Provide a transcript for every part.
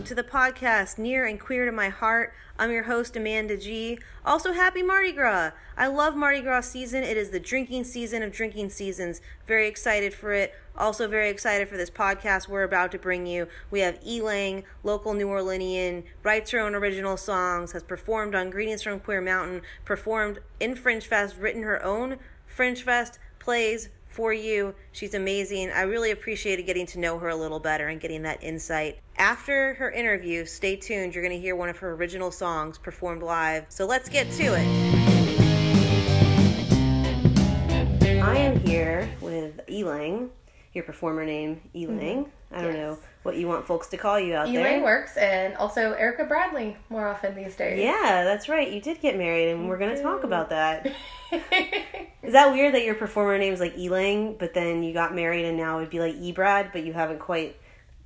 Welcome to the podcast Near and Queer to My Heart. I'm your host, Amanda G. Also, happy Mardi Gras. I love Mardi Gras season. It is the drinking season of drinking seasons. Very excited for it. Also, very excited for this podcast we're about to bring you. We have Elang, local New Orleanian, writes her own original songs, has performed on Greetings from Queer Mountain, performed in Fringe Fest, written her own Fringe Fest plays, for you. She's amazing. I really appreciated getting to know her a little better and getting that insight. After her interview, stay tuned. You're going to hear one of her original songs performed live. So let's get to it. I am here with Elang, your performer name, Elang. Mm-hmm. I don't know what you want folks to call you out there. Elaine works, and also Erica Bradley more often these days. Yeah, that's right. You did get married, and we're going to talk about mm-hmm. that. Is that weird that your performer name is like Elang, but then you got married and now it'd be like Ebrad, but you haven't quite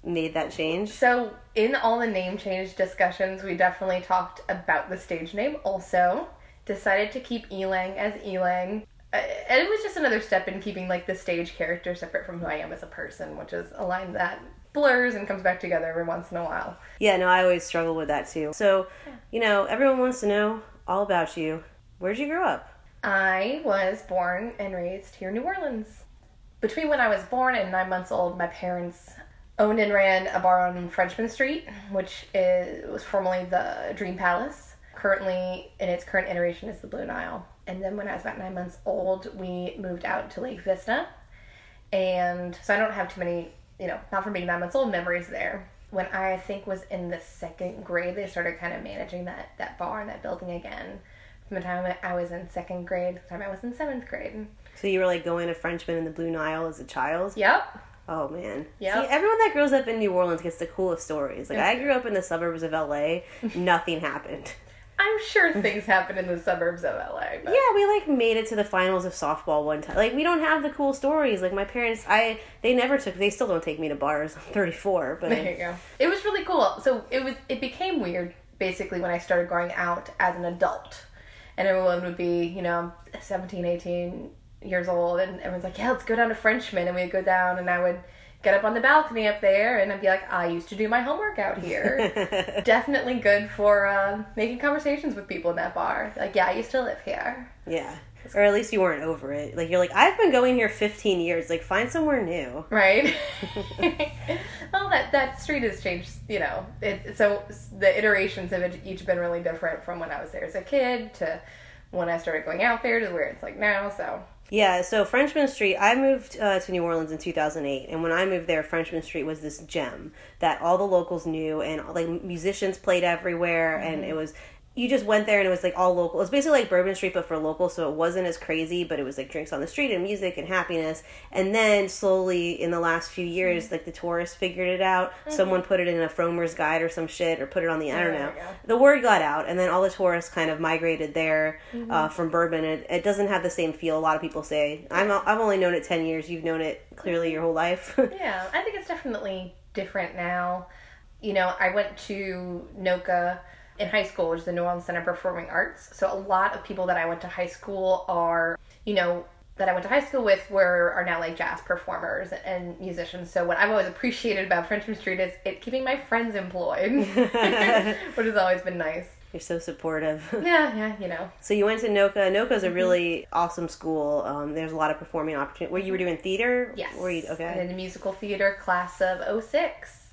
made that change? so, in all the name change discussions, we definitely talked about the stage name. Also, decided to keep Elang as Elang. And it was just another step in keeping like the stage character separate from who I am as a person, which is a line that blurs and comes back together every once in a while. Yeah, no, I always struggle with that too. So, you know, everyone wants to know all about you. Where'd you grow up? I was born and raised here in New Orleans. Between when I was born and nine months old, my parents owned and ran a bar on Frenchmen Street, which is, was formerly the Dream Palace. Currently, in its current iteration, is the Blue Nile. And then when I was about nine months old, we moved out to Lake Vista. And so I don't have too many, you know, not from being nine months old, memories there. When I think was in the second grade, they started kind of managing that, that bar and that building again. From the time I was in second grade to the time I was in seventh grade. So you were like going to Frenchmen in the Blue Nile as a child? Yep. Oh man. See, everyone that grows up in New Orleans gets the coolest stories. Like I grew up in the suburbs of LA. Nothing happened. I'm sure things happen in the suburbs of LA. But Yeah, we like made it to the finals of softball one time. Like we don't have the cool stories. Like my parents, I they never took. They still don't take me to bars. I'm 34, but There you go. It was really cool. So it was it became weird basically when I started going out as an adult. And everyone would be, you know, 17, 18 years old and everyone's like, "Yeah, let's go down to Frenchmen." And we'd go down and I would get up on the balcony up there and I'd be like, "I used to do my homework out here." Definitely good for uh, making conversations with people in that bar. Like, "Yeah, I used to live here." yeah. Or at least you weren't over it. Like you're like, I've been going here 15 years. Like find somewhere new. right? well, that that street has changed, you know. It, so the iterations have each been really different from when I was there as a kid to when I started going out there to where it's like now. So Yeah, so Frenchmen Street, I moved uh, to New Orleans in 2008, and when I moved there, Frenchmen Street was this gem that all the locals knew, and like musicians played everywhere, and it was you just went there and it was like all local. It was basically like Bourbon Street, but for local, so it wasn't as crazy, but it was like drinks on the street and music and happiness. And then slowly in the last few years, like the tourists figured it out. Someone put it in a Frommer's guide or some shit, or put it on the internet. go. The word got out, and then all the tourists kind of migrated there uh, from Bourbon. It, it doesn't have the same feel. A lot of people say. I'm I've only known it ten years. You've known it clearly your whole life. yeah, I think it's definitely different now. You know, I went to NOCCA in high school, which is the New Orleans Center for Performing Arts. So a lot of people that I went to high school are, you know, that I went to high school with were are now like jazz performers and musicians. So what I've always appreciated about Frenchmen Street is it keeping my friends employed, which has always been nice. You're so supportive. Yeah, yeah, you know. So you went to NOCCA. NOCCA's Mm-hmm. a really awesome school. Um, there's a lot of performing opportunities. Where you were doing theater? Yes. Were you And in okay? the musical theater class of 06.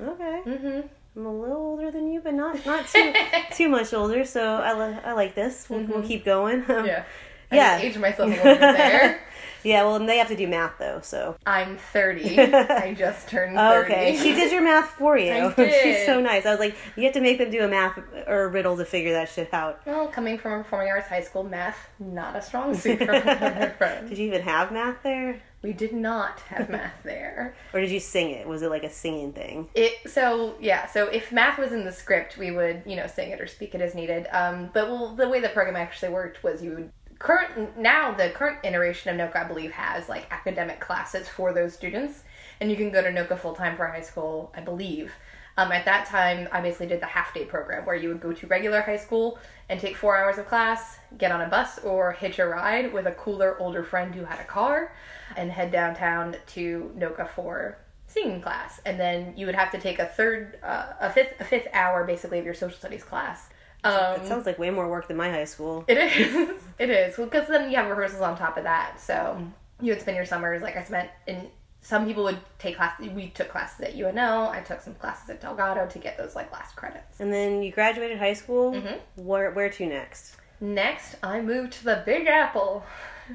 Okay. Mm-hmm. I'm a little older than you, but not not too too much older. So I, li- I like this. We'll, we'll keep going. Um, Yeah. I Yeah. just aged myself a little bit there. yeah. Well, and they have to do math though. So I'm 30. I just turned 30. Oh, okay, she did your math for you. She's so nice. I was like, you have to make them do a math or a riddle to figure that shit out. Well, coming from a performing arts high school, math not a strong suit for my friends. Did you even have math there, We did not have math there. or did you sing it? Was it like a singing thing? It so yeah. So if math was in the script, we would you know sing it or speak it as needed. Um, but well, the way the program actually worked was you would current now the current iteration of NOCCA I believe has like academic classes for those students, and you can go to NOCCA full time for high school, I believe. Um, at that time, I basically did the half day program where you would go to regular high school and take four hours of class, get on a bus or hitch a ride with a cooler older friend who had a car, and head downtown to NOCCA for singing class. And then you would have to take a third, uh, a fifth, a fifth hour basically of your social studies class. Um, It sounds like way more work than my high school. it is. it is. Because then you have rehearsals on top of that. So you would spend your summers like I spent in. Some people would take classes. We took classes at UNO. I took some classes at Delgado to get those like last credits. And then you graduated high school. Mm-hmm. Where where to next? Next, I moved to the Big Apple.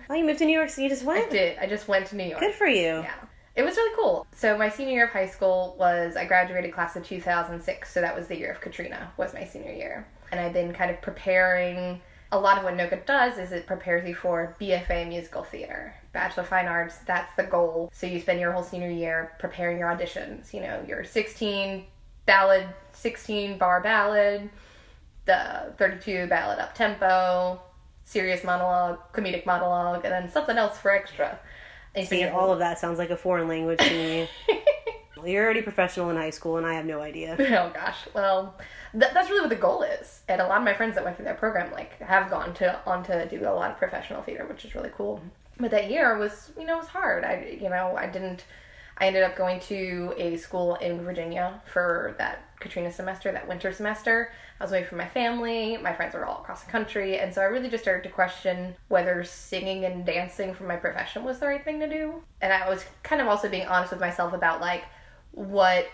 Oh, you moved to New York City. You just went? I did. I just went to New York. Good for you. Yeah. It was really cool. So my senior year of high school was I graduated class of 2006, so that was the year of Katrina was my senior year. And I've been kind of preparing a lot of what NOCCA does is it prepares you for BFA musical theater. Bachelor of Fine Arts, that's the goal. So you spend your whole senior year preparing your auditions, you know, your 16 ballad, 16 bar ballad, the 32 ballad up tempo, serious monologue, comedic monologue, and then something else for extra. So See, all of that sounds like a foreign language to me. You're already professional in high school, and I have no idea. Oh gosh. Well, th- that's really what the goal is. And a lot of my friends that went through that program like have gone to on to do a lot of professional theater, which is really cool. But that year was, you know, it was hard. I, you know, I didn't. I ended up going to a school in Virginia for that Katrina semester, that winter semester. I was away from my family. My friends were all across the country, and so I really just started to question whether singing and dancing for my profession was the right thing to do. And I was kind of also being honest with myself about like what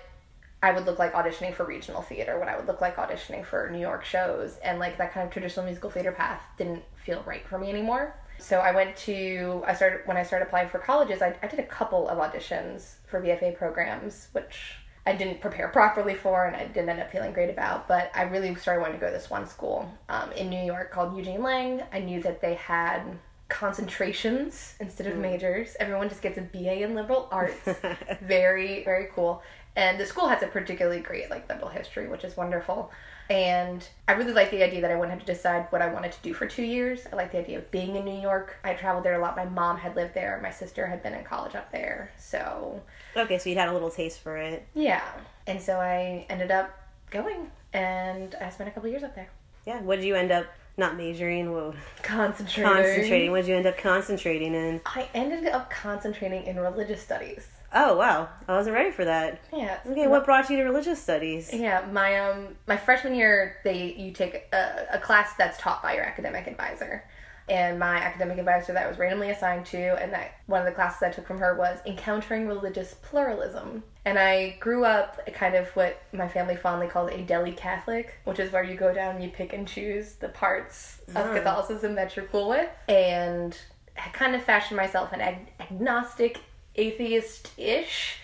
I would look like auditioning for regional theater, what I would look like auditioning for New York shows, and like that kind of traditional musical theater path didn't feel right for me anymore. So I went to, I started, when I started applying for colleges, I, I did a couple of auditions for BFA programs, which I didn't prepare properly for and I didn't end up feeling great about, but I really started wanting to go to this one school um, in New York called Eugene Lang. I knew that they had concentrations instead of majors. Everyone just gets a BA in liberal arts. very, very cool. And the school has a particularly great like liberal history, which is wonderful. And I really like the idea that I wouldn't have to decide what I wanted to do for two years. I like the idea of being in New York. I traveled there a lot. My mom had lived there. My sister had been in college up there. So Okay, so you'd had a little taste for it. yeah. And so I ended up going and I spent a couple years up there. Yeah. What did you end up not majoring? Whoa. Concentrating. Concentrating. What did you end up concentrating in? I ended up concentrating in religious studies. Oh wow, I wasn't ready for that. Yeah. Okay, what brought you to religious studies? Yeah, my um my freshman year, they you take a, a class that's taught by your academic advisor, and my academic advisor that I was randomly assigned to, and that one of the classes I took from her was encountering religious pluralism. And I grew up kind of what my family fondly called a deli Catholic, which is where you go down and you pick and choose the parts of Catholicism that you're cool with, and I kind of fashioned myself an ag- agnostic atheist-ish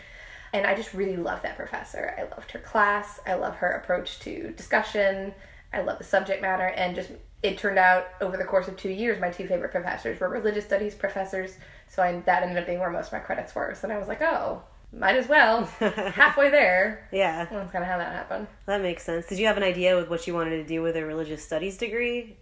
and I just really love that professor. I loved her class. I love her approach to discussion. I love the subject matter, and just it turned out over the course of two years, my two favorite professors were religious studies professors. So I, that ended up being where most of my credits were. So I was like, oh, might as well. Halfway there. Yeah, That's kind of how that happened. that makes sense. Did you have an idea with what you wanted to do with a religious studies degree?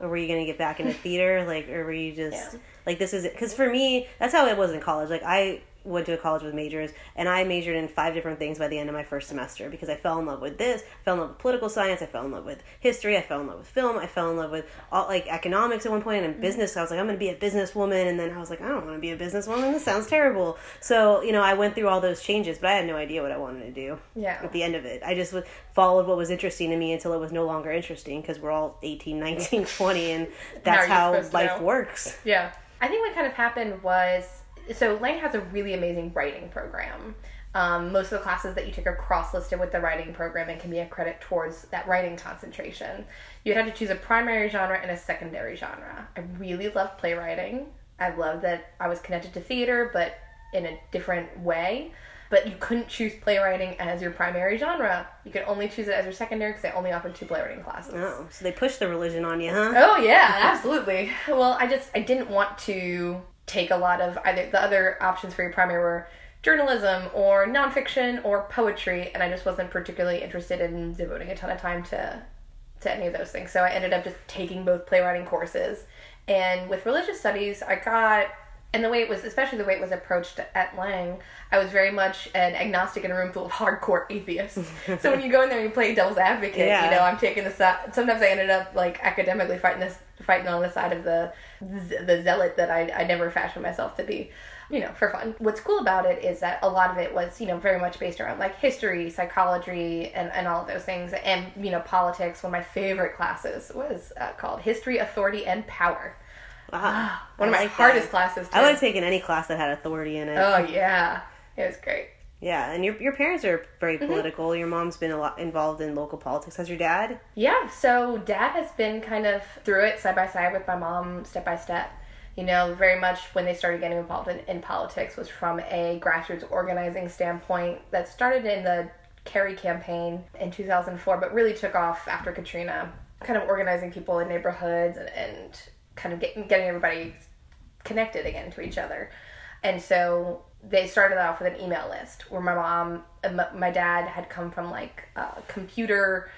Or were you going to get back into theater? Like, or were you just Yeah. Like this is it? Because for me, that's how it was in college. Like, I went to a college with majors, and I majored in five different things by the end of my first semester because I fell in love with this. I fell in love with political science. I fell in love with history. I fell in love with film. I fell in love with all like economics at one point and business. I was like, I'm going to be a businesswoman, and then I was like, I don't want to be a businesswoman. This sounds terrible. So you know, I went through all those changes, but I had no idea what I wanted to do Yeah. at the end of it. I just followed what was interesting to me until it was no longer interesting because we're all 18, 19, 20, and that's how life works. Yeah. I think what kind of happened was so Lang has a really amazing writing program. Um, most of the classes that you take are cross listed with the writing program and can be a credit towards that writing concentration. You have to choose a primary genre and a secondary genre. I really loved playwriting. I love that I was connected to theater, but in a different way. But you couldn't choose playwriting as your primary genre. You could only choose it as your secondary because they only offered two playwriting classes. Oh, so they pushed the religion on you, huh? Oh yeah, absolutely. Well, I just I didn't want to take a lot of either the other options for your primary were journalism or nonfiction or poetry, and I just wasn't particularly interested in devoting a ton of time to to any of those things. So I ended up just taking both playwriting courses. And with religious studies, I got and the way it was, especially the way it was approached at Lang, I was very much an agnostic in a room full of hardcore atheists. so when you go in there and you play devil's advocate, Yeah. you know, I'm taking the side. Sometimes I ended up like academically fighting this, fighting on the side of the the zealot that I I never fashioned myself to be. You know, for fun. What's cool about it is that a lot of it was, you know, very much based around like history, psychology, and, and all of those things. And, you know, politics. One of my favorite classes was uh, called History, Authority, and Power. Wow. One of my hardest classes, too. I like taking any class that had authority in it. Oh yeah, it was great. Yeah, and your your parents are very Mm-hmm. political. Your mom's been a lot involved in local politics. Has your dad? Yeah, so dad has been kind of through it side by side with my mom, step by step. You know, very much when they started getting involved in, in politics was from a grassroots organizing standpoint that started in the Kerry campaign in 2004, but really took off after Katrina, kind of organizing people in neighborhoods and, and kind of getting, getting everybody connected again to each other. And so they started off with an email list where my mom uh, and my dad had come from like a computer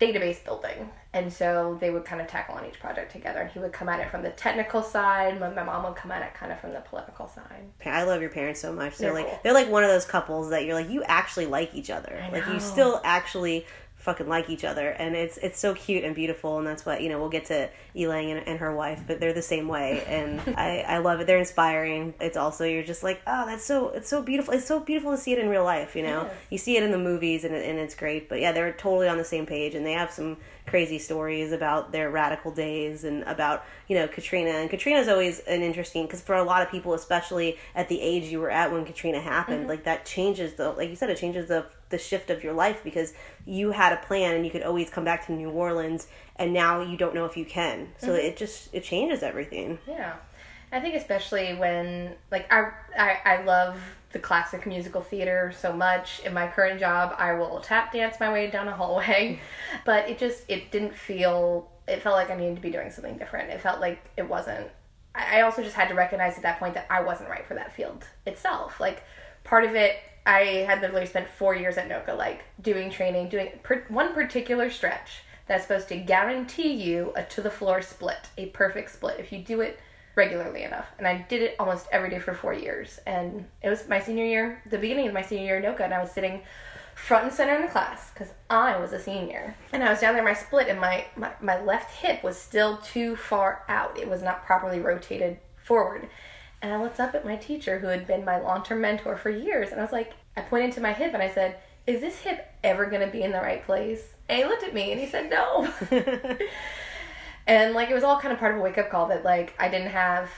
database building. And so they would kind of tackle on each project together. And he would come at it from the technical side. My, my mom would come at it kind of from the political side. I love your parents so much. They're, They're like cool. they're like one of those couples that you're like you actually like each other. Like you still actually fucking like each other, and it's it's so cute and beautiful. And that's what you know. We'll get to Elang and, and her wife, but they're the same way, and I I love it. They're inspiring. It's also you're just like oh that's so it's so beautiful. It's so beautiful to see it in real life. You know, you see it in the movies, and and it's great. But yeah, they're totally on the same page, and they have some crazy stories about their radical days and about you know Katrina. And Katrina's always an interesting because for a lot of people especially at the age you were at when Katrina happened mm-hmm. like that changes the like you said it changes the the shift of your life because you had a plan and you could always come back to New Orleans and now you don't know if you can. So mm-hmm. it just it changes everything. Yeah. I think especially when like I, I I love the classic musical theater so much. In my current job, I will tap dance my way down a hallway, but it just it didn't feel it felt like I needed to be doing something different. It felt like it wasn't. I also just had to recognize at that point that I wasn't right for that field itself. Like part of it, I had literally spent four years at NOCCA, like doing training, doing per, one particular stretch that's supposed to guarantee you a to the floor split, a perfect split. If you do it regularly enough. And I did it almost every day for four years. And it was my senior year, the beginning of my senior year at NOCCA, and I was sitting front and center in the class because I was a senior. And I was down there, my split, and my, my, my left hip was still too far out. It was not properly rotated forward. And I looked up at my teacher, who had been my long term mentor for years, and I was like, I pointed to my hip and I said, Is this hip ever going to be in the right place? And he looked at me and he said, No. and like it was all kind of part of a wake up call that like I didn't have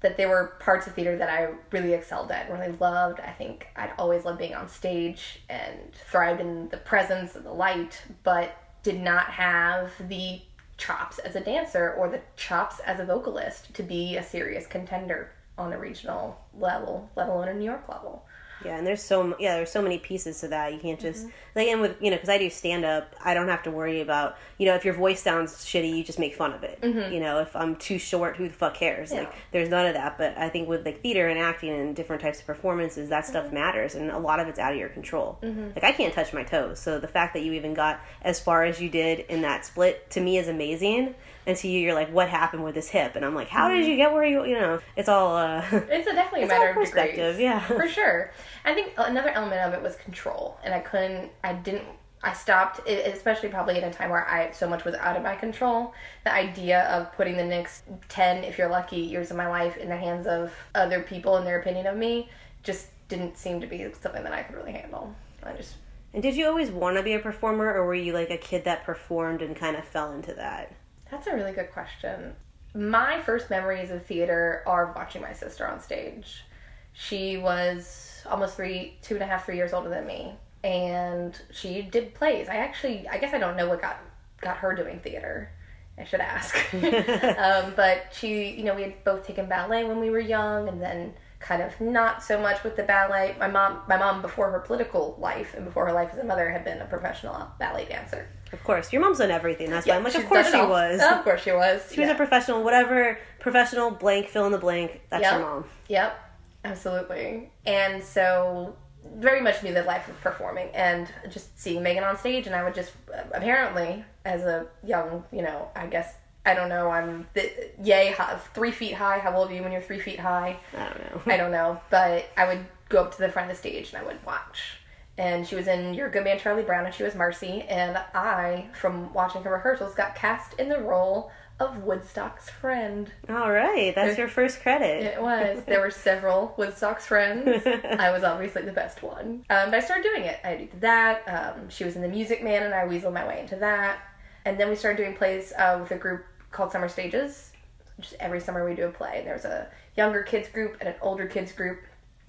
that there were parts of theater that I really excelled at, really loved. I think I'd always loved being on stage and thrived in the presence and the light, but did not have the chops as a dancer or the chops as a vocalist to be a serious contender on a regional level, let alone a New York level. Yeah, and there's so yeah, there's so many pieces to that. You can't just Mm-hmm. like and with you know because I do stand up, I don't have to worry about you know if your voice sounds shitty, you just make fun of it. You know, if I'm too short, who the fuck cares? Like, Mm-hmm. There's none of that. But I think with like theater and acting and different types of performances, that Mm-hmm. stuff matters, and a lot of it's out of your control. Like I can't touch my toes, so the fact that you even got as far as you did in that split to me is amazing. And to you, you're like, what happened with this hip? And I'm like, how Mm-hmm. did you get where you? You know, it's all. uh It's a definitely a It's all matter of perspective, degrees. yeah. for sure. I think another element of it was control, and I couldn't. I didn't. I stopped, especially probably in a time where I so much was out of my control. The idea of putting the next ten, if you're lucky, years of my life in the hands of other people and their opinion of me just didn't seem to be something that I could really handle. I just And did you always want to be a performer, or were you like a kid that performed and kind of fell into that? That's a really good question. My first memories of theater are watching my sister on stage. She was almost three, two and a half, three years older than me, and she did plays. I actually, I guess I don't know what got got her doing theater. I should ask. um, but she, you know, we had both taken ballet when we were young, and then kind of not so much with the ballet. My mom, my mom before her political life and before her life as a mother had been a professional ballet dancer. Of course, your mom's done everything. That's why I'm like, of course she all. was. Of course she was. She was a professional, whatever professional blank fill in the blank. That's Yep. your mom. Yep, absolutely. And so, very much knew the life of performing and just seeing Megan on stage. And I would just, apparently, as a young, you know, I guess, I don't know, I'm the, yay, high, three feet high. How old are you when you're three feet high? I don't know. I don't know. But I would go up to the front of the stage and I would watch. And she was in Your Good Man Charlie Brown and she was Marcy. And I, from watching her rehearsals, got cast in the role of Woodstock's friend. All right, that's your first credit. It was. There were several Woodstock's friends. I was obviously the best one. Um, but I started doing it. I did that. Um, she was in The Music Man, and I weaseled my way into that. And then we started doing plays uh, with a group called Summer Stages. Just every summer we do a play. There was a younger kids group and an older kids group.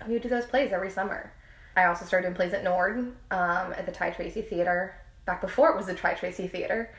We would do those plays every summer. I also started doing plays at Nord, um, at the Ty Tracy Theater, back before it was the Ty Tracy Theater.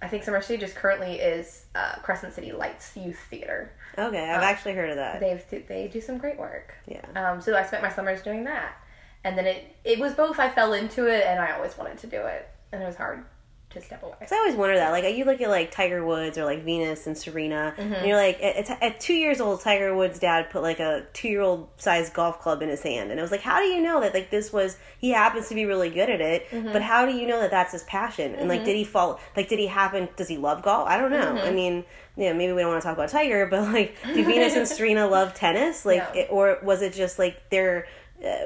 I think Summer Stages currently is uh, Crescent City Lights Youth Theater. Okay, I've actually heard of that. They've they do some great work. Yeah. Um, so I spent my summers doing that, and then it it was both. I fell into it, and I always wanted to do it, and it was hard to step away. Cause I always wonder that, like, you look at like Tiger Woods or like Venus and Serena, Mm-hmm. and you're like, at, at- two years old, Tiger Woods' dad put like a two year old sized golf club in his hand, and it was like, how do you know that like this was he happens to be really good at it, Mm-hmm. but how do you know that that's his passion? And like, did he fall? Like, did he happen? Does he love golf? I don't know. Mm-hmm. I mean, yeah, maybe we don't want to talk about Tiger, but like, do Venus and Serena love tennis? Like, No. it, or was it just like they're uh,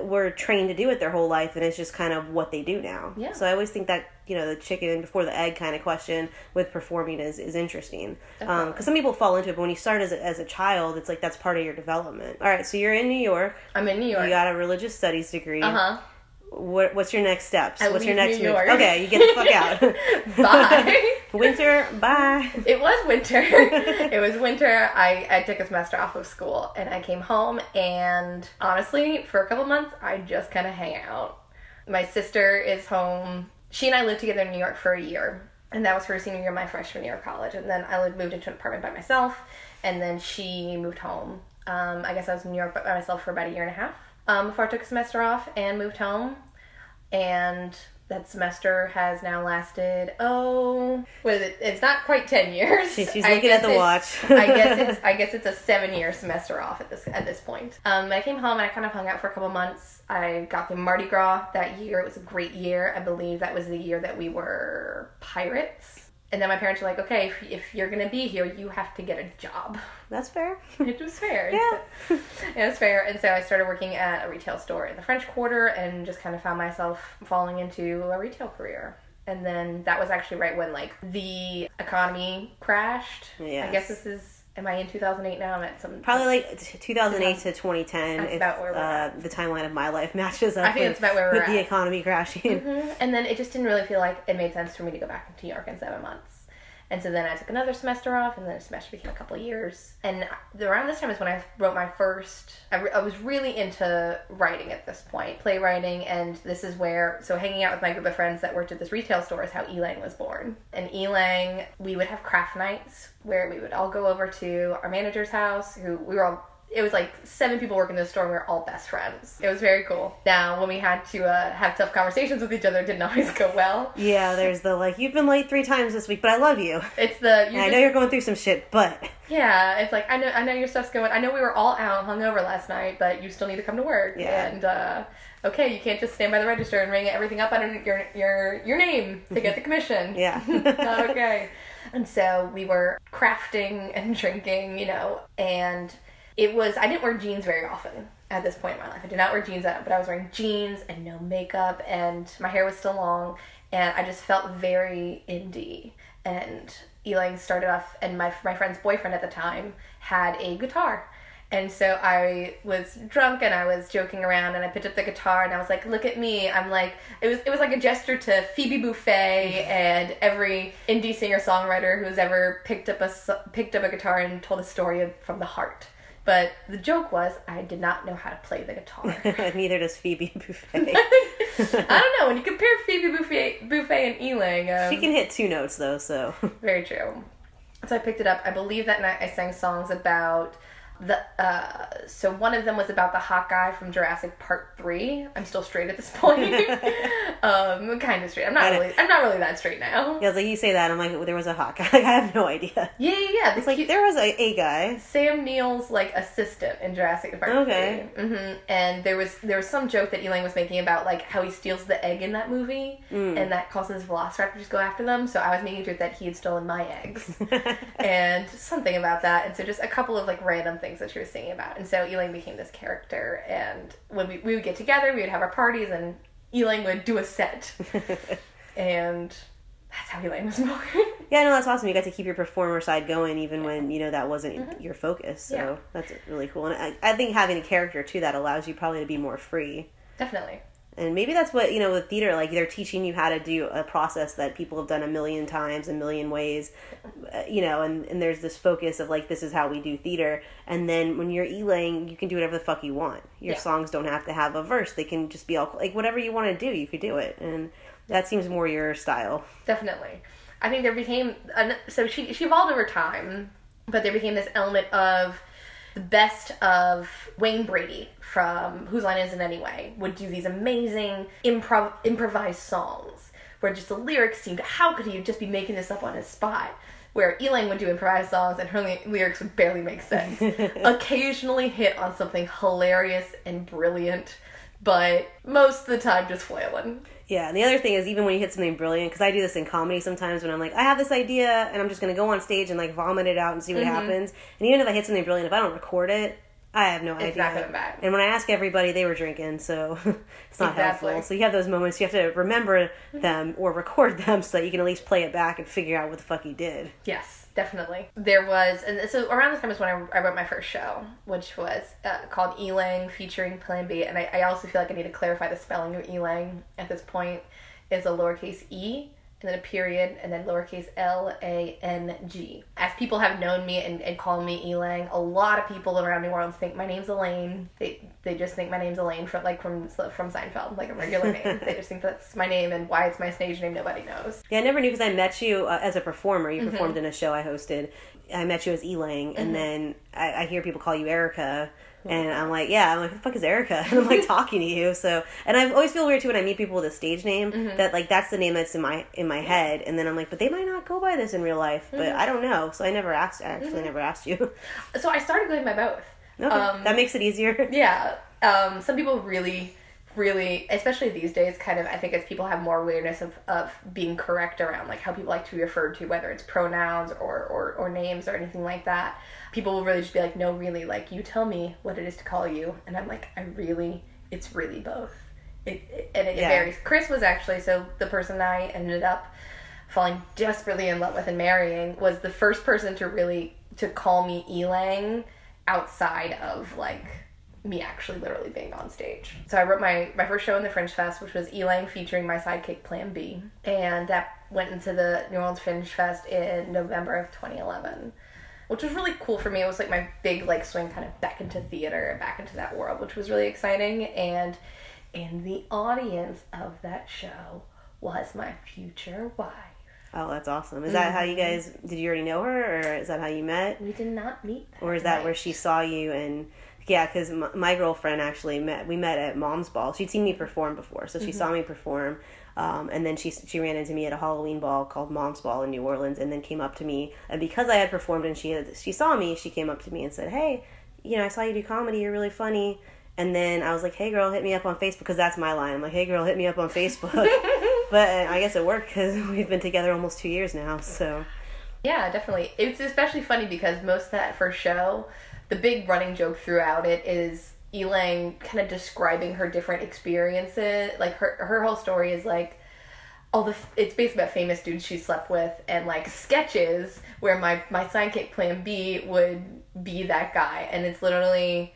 were trained to do it their whole life, and it's just kind of what they do now? Yeah. So I always think that you know the chicken before the egg kind of question with performing is is interesting because some people fall into it, but when you start as a, as a child, it's like that's part of your development. All right, so you're in New York. I'm in New York. You got a religious studies degree. uh huh. What, what's your next steps? I what's your next New move? York. Okay, you get the fuck out. Bye. Winter, bye. it was winter. it was winter. I, I took a semester off of school and I came home and honestly, for a couple months, I just kind of hang out. My sister is home. She and I lived together in New York for a year. And that was her senior year, my freshman year of college. And then I lived, moved into an apartment by myself. And then she moved home. Um, I guess I was in New York by myself for about a year and a half um, before I took a semester off and moved home. And that semester has now lasted oh what is it? It's not quite 10 years. She- she's I looking at the watch. i guess it's i guess it's a seven year semester off at this at this point. Um i came home and i kind of hung out for a couple months. I got the mardi gras that year. It was a great year. I believe that was the year that we were pirates and then my parents were like okay if, if you're gonna be here you have to get a job That's fair. it was fair. Yeah. Uh, it was fair. And so I started working at a retail store in the French Quarter and just kind of found myself falling into a retail career. And then that was actually right when like the economy crashed. Yes. I guess this is am I in 2008 now? I'm at some Probably like 2008 to 2010. That's if, about where we're uh, at. the timeline of my life matches up I think with, that's about where we're with the economy crashing. And then it just didn't really feel like it made sense for me to go back to New York in seven months. And so then I took another semester off, and then a semester became a couple years. And around this time is when I wrote my first. I, re- I was really into writing at this point, playwriting, and this is where. So hanging out with my group of friends that worked at this retail store is how Elang was born. And Elang, we would have craft nights where we would all go over to our manager's house, who we were all it was like seven people working in the store and we were all best friends. It was very cool. Now, when we had to uh, have tough conversations with each other, it didn't always go well. Yeah, there's the like, you've been late three times this week, but I love you. It's the you I just- know you're going through some shit, but yeah. It's like I know I know your stuff's going. I know we were all out hungover last night, but you still need to come to work. Yeah. And uh, okay, you can't just stand by the register and ring everything up under your your your name to get the commission. yeah. not okay. And so we were crafting and drinking, you know, and it was, I didn't wear jeans very often at this point in my life. I did not wear jeans out, but I was wearing jeans and no makeup, and my hair was still long, and I just felt very indie. And Elang started off, and my, my friend's boyfriend at the time had a guitar. And so I was drunk and I was joking around and I picked up the guitar and I was like, "Look at me!" I'm like, it was it was like a gesture to Phoebe Buffay and every indie singer songwriter who's ever picked up a picked up a guitar and told a story from the heart. But the joke was I did not know how to play the guitar. Neither does Phoebe Buffay. I don't know. When you compare Phoebe Buffay, Buffay and Elang, um, she can hit two notes though, so very true. So I picked it up. I believe that night I sang songs about the. Uh, so one of them was about the hot guy from Jurassic Park Three. I'm still straight at this point. um, kind of straight. I'm not really. I'm not really that straight now. yeah, I was like, you say that, I'm like, there was a hot guy. I have no idea. Yeah, yeah, yeah. It's like there was a, a guy. Sam Neill's like assistant in Jurassic Park. Okay. hmm And there was there was some joke that Elang was making about like how he steals the egg in that movie, Mm. and that causes Velociraptors to go after them. So I was making sure that he had stolen my eggs, and something about that. And so just a couple of like random things that she was singing about. And so Elang became this character, and when we we would get together, we would have our parties, and Elang would do a set, and that's how Elang was born. Yeah, no, that's awesome. You got to keep your performer side going even when you know that wasn't your focus. So Mm-hmm. Yeah. that's really cool. And I, I think having a character too that allows you probably to be more free. Definitely. And maybe that's what you know with theater. Like they're teaching you how to do a process that people have done a million times, a million ways. Uh, you know, and and there's this focus of like this is how we do theater. And then when you're Elang, you can do whatever the fuck you want. Your Yeah. songs don't have to have a verse. They can just be all like whatever you want to do. You could do it, and that seems more your style. Definitely. I think there became an, so she she evolved over time, but there became this element of the best of Wayne Brady from Whose Line Is It Anyway would do these amazing improv improvised songs where just the lyrics seemed how could he just be making this up on his spot. Where Elang would do improvised songs and her ly- lyrics would barely make sense. Occasionally hit on something hilarious and brilliant, but most of the time just flailing. Yeah, and the other thing is even when you hit something brilliant, because I do this in comedy sometimes when I'm like, I have this idea and I'm just going to go on stage and like vomit it out and see what mm-hmm. happens. And even if I hit something brilliant, if I don't record it, I have no idea. not coming back. And when I ask everybody, they were drinking, so it's not Exactly. helpful. So you have those moments you have to remember them or record them so that you can at least play it back and figure out what the fuck you did. Yes, definitely. There was, and so around this time is when I, I wrote my first show, which was uh, called Elang featuring Plan B. And I, I also feel like I need to clarify the spelling of Elang at this point is a lowercase e and then a period and then lowercase l a n g. As people have known me and, and call me Elang, a lot of people around New Orleans think my name's Elaine. They they just think my name's Elaine from like from from Seinfeld, like a regular name. they just think that's my name and why it's my stage name nobody knows. Yeah, I never knew because I met you uh, as a performer. You Mm-hmm. performed in a show I hosted. I met you as Elang, and then I, I hear people call you Erica, and I'm like, yeah, I'm like, who the fuck is Erica? And I'm like talking to you. So, and I always feel weird too when I meet people with a stage name Mm-hmm. that like that's the name that's in my in my head, and then I'm like, but they might not go by this in real life. But Mm-hmm. I don't know, so I never asked. I actually never asked you. So I started going by both. Okay, Um, that makes it easier. Yeah. Um, some people really, really, especially these days, kind of, I think as people have more awareness of, of being correct around like how people like to be referred to, whether it's pronouns or, or, or names or anything like that, people will really just be like, no, really, like, you tell me what it is to call you. And I'm like, I really, it's really both. It, it, and it Yeah. varies. Chris was actually, so the person I ended up falling desperately in love with and marrying was the first person to really to call me Elang outside of like me actually literally being on stage. So I wrote my my first show in the Fringe Fest, which was Elang featuring my sidekick Plan B, and that went into the New Orleans Fringe Fest in November of 2011. Which was really cool for me. It was like my big like swing kind of back into theater and back into that world, which was really exciting. And in the audience of that show was my future wife. Oh, that's awesome. Is that how you Mm-hmm. guys? Did you already know her, or is that how you met? We did not meet. or is that night. where she saw you and yeah because my, my girlfriend actually met we met at mom's ball she'd seen me perform before so she saw me perform um, and then she she ran into me at a halloween ball called mom's ball in new orleans and then came up to me. And because i had performed and she had she saw me she came up to me and said hey you know i saw you do comedy. You're really funny. And then i was like hey girl hit me up on facebook because that's my line. I'm like hey girl hit me up on facebook. But uh, i guess it worked because we've been together almost two years now so. Yeah, definitely. It's especially funny because most of that first show, the big running joke throughout it is Elang kind of describing her different experiences. Like her her whole story is like all the it's basically about famous dudes she slept with and like sketches where my my sidekick Plan B would be that guy, and it's literally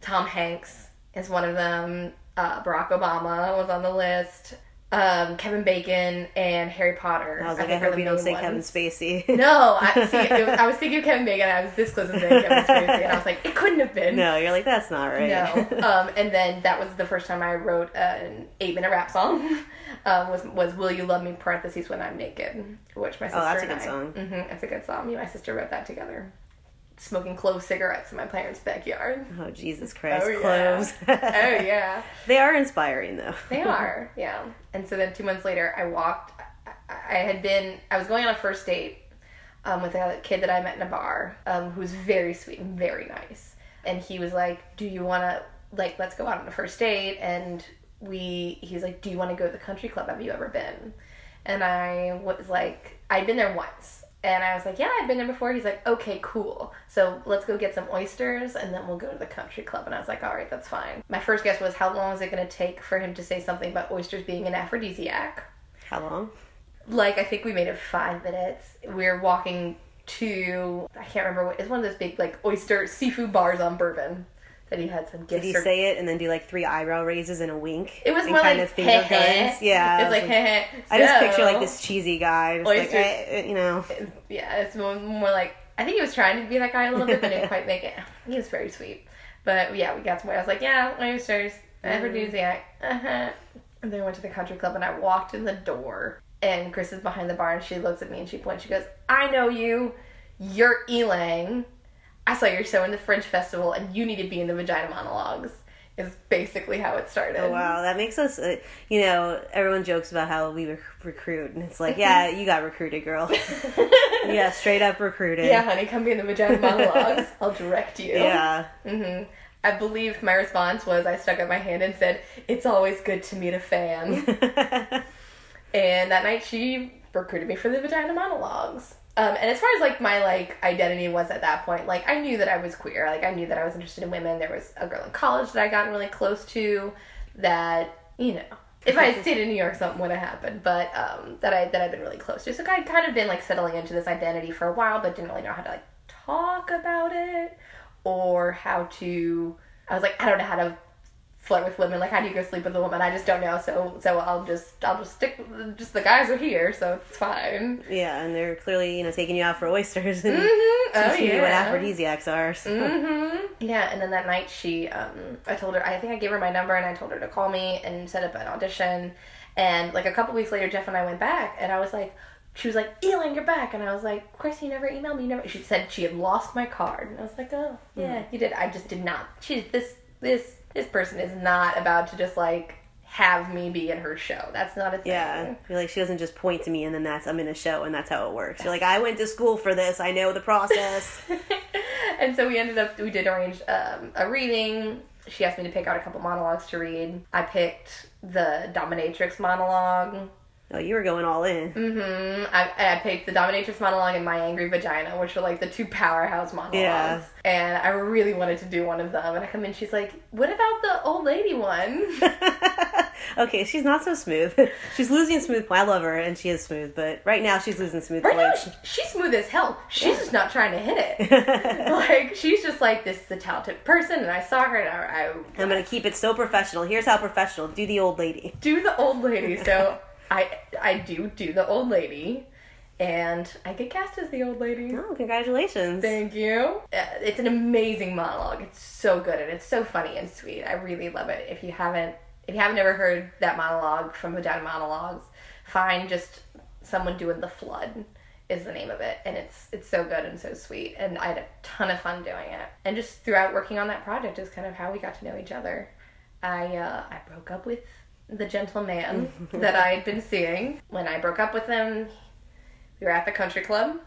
Tom Hanks is one of them. Uh, Barack Obama was on the list. Um, Kevin Bacon, and Harry Potter. I was like, I, are hope you don't say ones. Kevin Spacey. No, I, see, was- I was thinking of Kevin Bacon. I was this close to saying Kevin Spacey, and I was like, it couldn't have been. no, you're like that's not right. No. Um, and then that was the first time I wrote an eight-minute rap song. Um, was was "Will You Love Me?" parentheses when I'm naked, which my sister Oh, that's a good I- song. Mhm, it's a good song. Me and my sister wrote that together. Smoking clove cigarettes in my parents' backyard. oh Jesus Christ, Oh, yeah. oh yeah. they are inspiring though. They are, yeah. And so then two months later, I walked. I, I had been. I was going on a first date um, with a kid that I met in a bar, um, who was very sweet and very nice. And he was like, "Do you want to like let's go out on a first date?" And we, he's like, "Do you want to go to the country club? Have you ever been?" And I was like, I'd been there once. And I was like, yeah, I've been there before. He's like, okay, cool. So let's go get some oysters and then we'll go to the country club. And I was like, all right, that's fine. My first guess was, how long is it going to take for him to say something about oysters being an aphrodisiac? How long? Like, I think we made it five minutes. We are walking to, I can't remember what, it's one of those big, like, oyster seafood bars on Bourbon that he had some gifts Did he or- say it and then do like three eyebrow raises and a wink? It was and more kind like of finger guns. Yeah, I It's like, heh. I just picture like this cheesy guy, just like eh, you know. yeah, it's more, more like I think he was trying to be that guy a little bit, but didn't quite make it. He was very sweet, but yeah, we got somewhere. I was like, yeah, oysters, aphrodisiac, uh-huh. and then we went to the country club, and I walked in the door, and Chris is behind the bar, and she looks at me and she points. She goes, "I know you. You're Elang. I saw your show in the Fringe Festival, and you need to be in the Vagina Monologues Is basically how it started. Oh, wow, that makes us. Uh, you know, everyone jokes about how we rec- recruit, and it's like, yeah, you got recruited, girl. yeah, straight up recruited. Yeah, honey, come be in the Vagina Monologues. I'll direct you. Yeah. hmm I believe my response was I stuck up my hand and said, "It's always good to meet a fan." and that night, she recruited me for the Vagina Monologues. Um, and as far as like my like identity was at that point, like I knew that I was queer. Like I knew that I was interested in women. There was a girl in college that I got really close to. That you know, if I had stayed in New York, something would have happened. But um, that I that I've been really close to. So I'd kind of been like settling into this identity for a while, but didn't really know how to like talk about it or how to. I was like, I don't know how to flirt with women. Like, how do you go sleep with a woman? I just don't know. So, so I'll just, I'll just stick. with Just the guys are here, so it's fine. Yeah, and they're clearly, you know, taking you out for oysters and Oh teaching you what aphrodisiacs are. So. Mm-hmm. Yeah, and then that night she, um, I told her, I think I gave her my number and I told her to call me and set up an audition. And like a couple weeks later, Jeff and I went back, and I was like, she was like, Elaine, you're back. And I was like, Chris, you never emailed me. You never. She said she had lost my card, and I was like, oh yeah, you did. I just did not. She this this this person is not about to just like have me be in her show. That's not a thing. Yeah, you're like she doesn't just point to me and then that's I'm in a show and that's how it works. You're like I went to school for this. I know the process. and so we ended up we did arrange um, a reading she asked me to pick out a couple monologues to read i picked the dominatrix monologue oh, you were going all in. Mm hmm I, I picked the dominatrix monologue and my angry vagina which are like the two powerhouse monologues Yeah. and i really wanted to do one of them and i come in she's like what about the old lady one okay, she's not so smooth. she's losing smooth. I love her and she is smooth, but right now she's losing smooth Right now, she, she's smooth as hell. She's just not trying to hit it. like, she's just like, this is a talented person, and I saw her, and I, I I'm gonna keep it so professional. Here's how professional. Do the old lady. do the old lady. So I I do do the old lady, and I get cast as the old lady. Oh, congratulations. Thank you. Uh, It's an amazing monologue. It's so good and it's so funny and sweet. I really love it. If you haven't if you haven't ever heard that monologue from the Vagina Monologues, find just someone doing the flood is the name of it and it's it's so good and so sweet and I had a ton of fun doing it. And just throughout working on that project is kind of how we got to know each other. I uh, I broke up with the gentleman that I had been seeing. When I broke up with him, we were at the country club.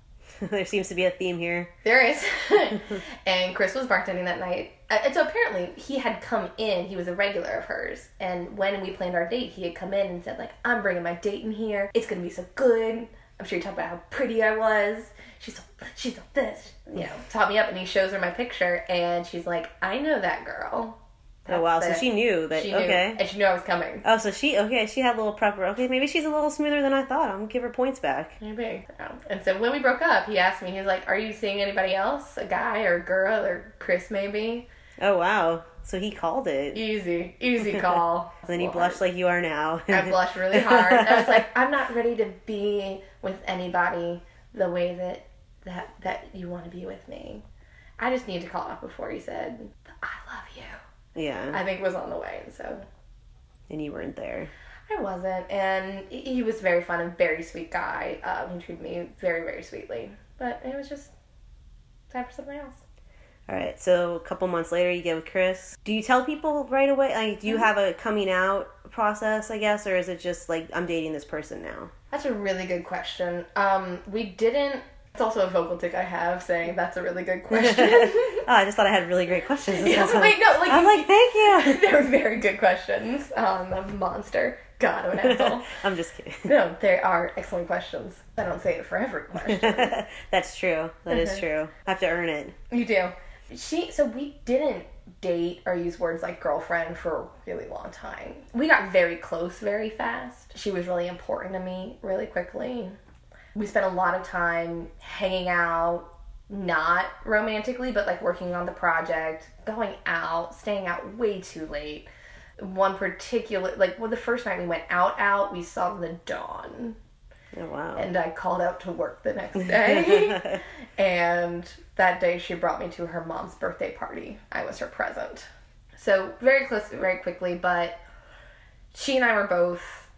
there seems to be a theme here. There is. and Chris was bartending that night. Uh, And so apparently he had come in, he was a regular of hers. And when we planned our date, he had come in and said, like, I'm bringing my date in here. It's going to be so good. I'm sure he talked about how pretty I was. She's so, she's so this, you know, taught me up. And he shows her my picture and she's like, I know that girl. Oh wow, so she knew that. She knew, okay. And she knew I was coming. Oh, so she okay? She had a little prepper. Okay, maybe she's a little smoother than I thought. I'm gonna give her points back. Maybe. And so when we broke up, he asked me, he was like, Are you seeing anybody else? A guy or a girl or Chris maybe? Oh wow! So he called it. Easy, easy call. And then you blushed like you are now. I blushed really hard. I was like, I'm not ready to be with anybody the way that that that you want to be with me. I just need to call up before he said, I love you. Yeah, I think was on the way, and so and you weren't there. I wasn't. And he he was very fun and very sweet guy. Um, he treated me very, very sweetly. But it was just time for something else. All right. So a couple months later, you get with Chris. Do you tell people right away? Like, do you have a coming out process? I guess, or is it just like I'm dating this person now? That's a really good question. Um, we didn't. It's also a vocal tick I have saying that's a really good question. Oh, I just thought I had really great questions. This Yeah, wait, no, like I'm like, thank you. they were very good questions. Um, I'm a monster. God, I'm an asshole. I'm just kidding. No, they are excellent questions. I don't say it for every question. That's true. That is Uh-huh. true. I have to earn it. You do. She so we didn't date or use words like girlfriend for a really long time. We got very close very fast. She was really important to me really quickly. We spent a lot of time hanging out, not romantically, but like working on the project, going out, staying out way too late. One particular like well the first night we went out out, we saw the dawn Oh wow. and I called out to work the next day. and that day she brought me to her mom's birthday party. I was her present. So very close very quickly, but she and I were both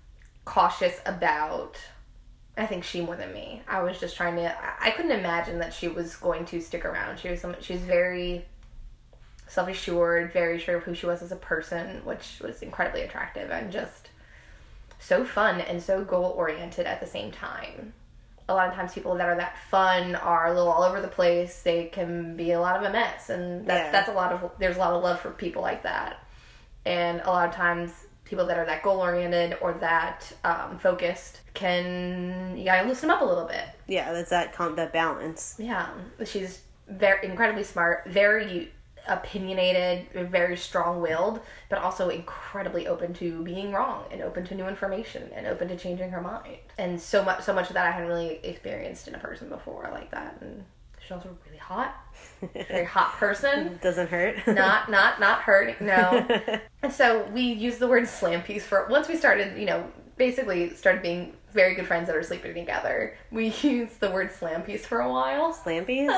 cautious about I think she more than me. I was just trying to I- couldn't imagine that she was going to stick around. She was some she's very self-assured, very sure of who she was as a person, which was incredibly attractive and just so fun and so goal oriented at the same time. A lot of times, people that are that fun are a little all over the place. They can be a lot of a mess, and that's Yeah. that's a lot of there's a lot of love for people like that. And a lot of times, people that are that goal oriented or that um, focused can you gotta loosen them up a little bit. yeah, that's that com- that balance. Yeah, she's very incredibly smart, very opinionated, very strong-willed, but also incredibly open to being wrong and open to new information and open to changing her mind. And so much, so much of that I hadn't really experienced in a person before like that. And she's also really hot, very hot person. Doesn't hurt. Not, not, not hurt. No. and so we used the word slam piece for once we started, you know, basically started being very good friends that are sleeping together. We used the word slam piece for a while. Slam piece.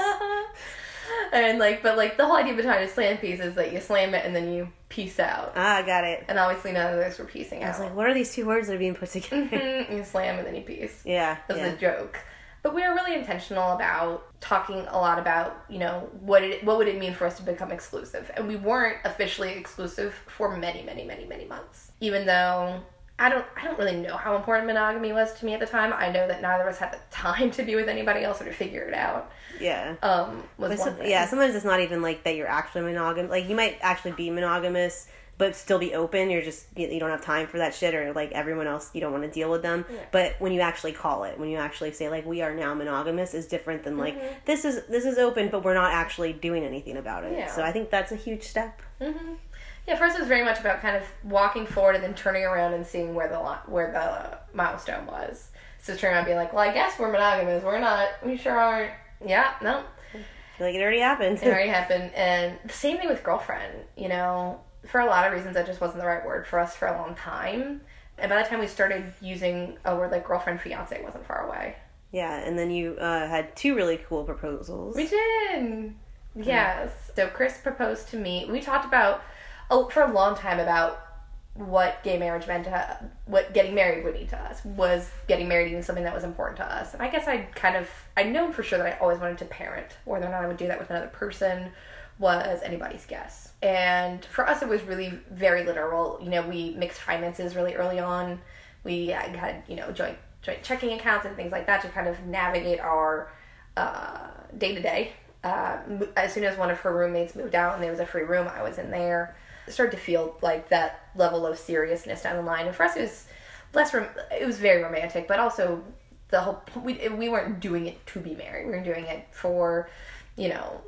and like, but like the whole idea behind a slam piece is that you slam it and then you piece out. ah, I got it. And obviously none of those were piecing out. I was like, what are these two words that are being put together? Mm, you slam and then you piece. yeah. That was yeah. a joke. But we were really intentional about talking a lot about, you know, what it what would it mean for us to become exclusive. And we weren't officially exclusive for many, many, many, many months. Even though I don't I don't really know how important monogamy was to me at the time. I know that neither of us had the time to be with anybody else or to figure it out. Yeah. Um was But one some- thing. yeah, sometimes it's not even like that you're actually monogamous. Like you might actually be monogamous, but still be open. You're just you, don't have time for that shit, or like everyone else, you don't want to deal with them. But when you actually call it, when you actually say like we are now monogamous, is different than like mm-hmm. this is this is open, but we're not actually doing anything about it. Yeah. So I think that's a huge step. Mm-hmm. Yeah, first it was very much about kind of walking forward and then turning around and seeing where the where the milestone was. So turning around and being like, well, I guess we're monogamous. We're not. We sure aren't. Yeah, no, like it already happened. it already happened. And the same thing with girlfriend. You know, for a lot of reasons, that just wasn't the right word for us for a long time. And by the time we started using a word like girlfriend, fiance, wasn't far away. yeah, and then you uh, had two really cool proposals. We did. Yes. So Chris proposed to me. We talked about oh, for a long time about what gay marriage meant to what getting married would mean to us. Was getting married even something that was important to us? And I guess I kind of I'd known for sure that I always wanted to parent. Whether or not I would do that with another person was anybody's guess. And for us, it was really very literal. You know, we mixed finances really early on. We had you know joint joint checking accounts and things like that to kind of navigate our day to day. As soon as one of her roommates moved out and there was a free room, I was in there. It started to feel like that level of seriousness down the line. And for us, it was less. Rom- it was very romantic, but also the whole. We we weren't doing it to be married. We were doing it for, you know,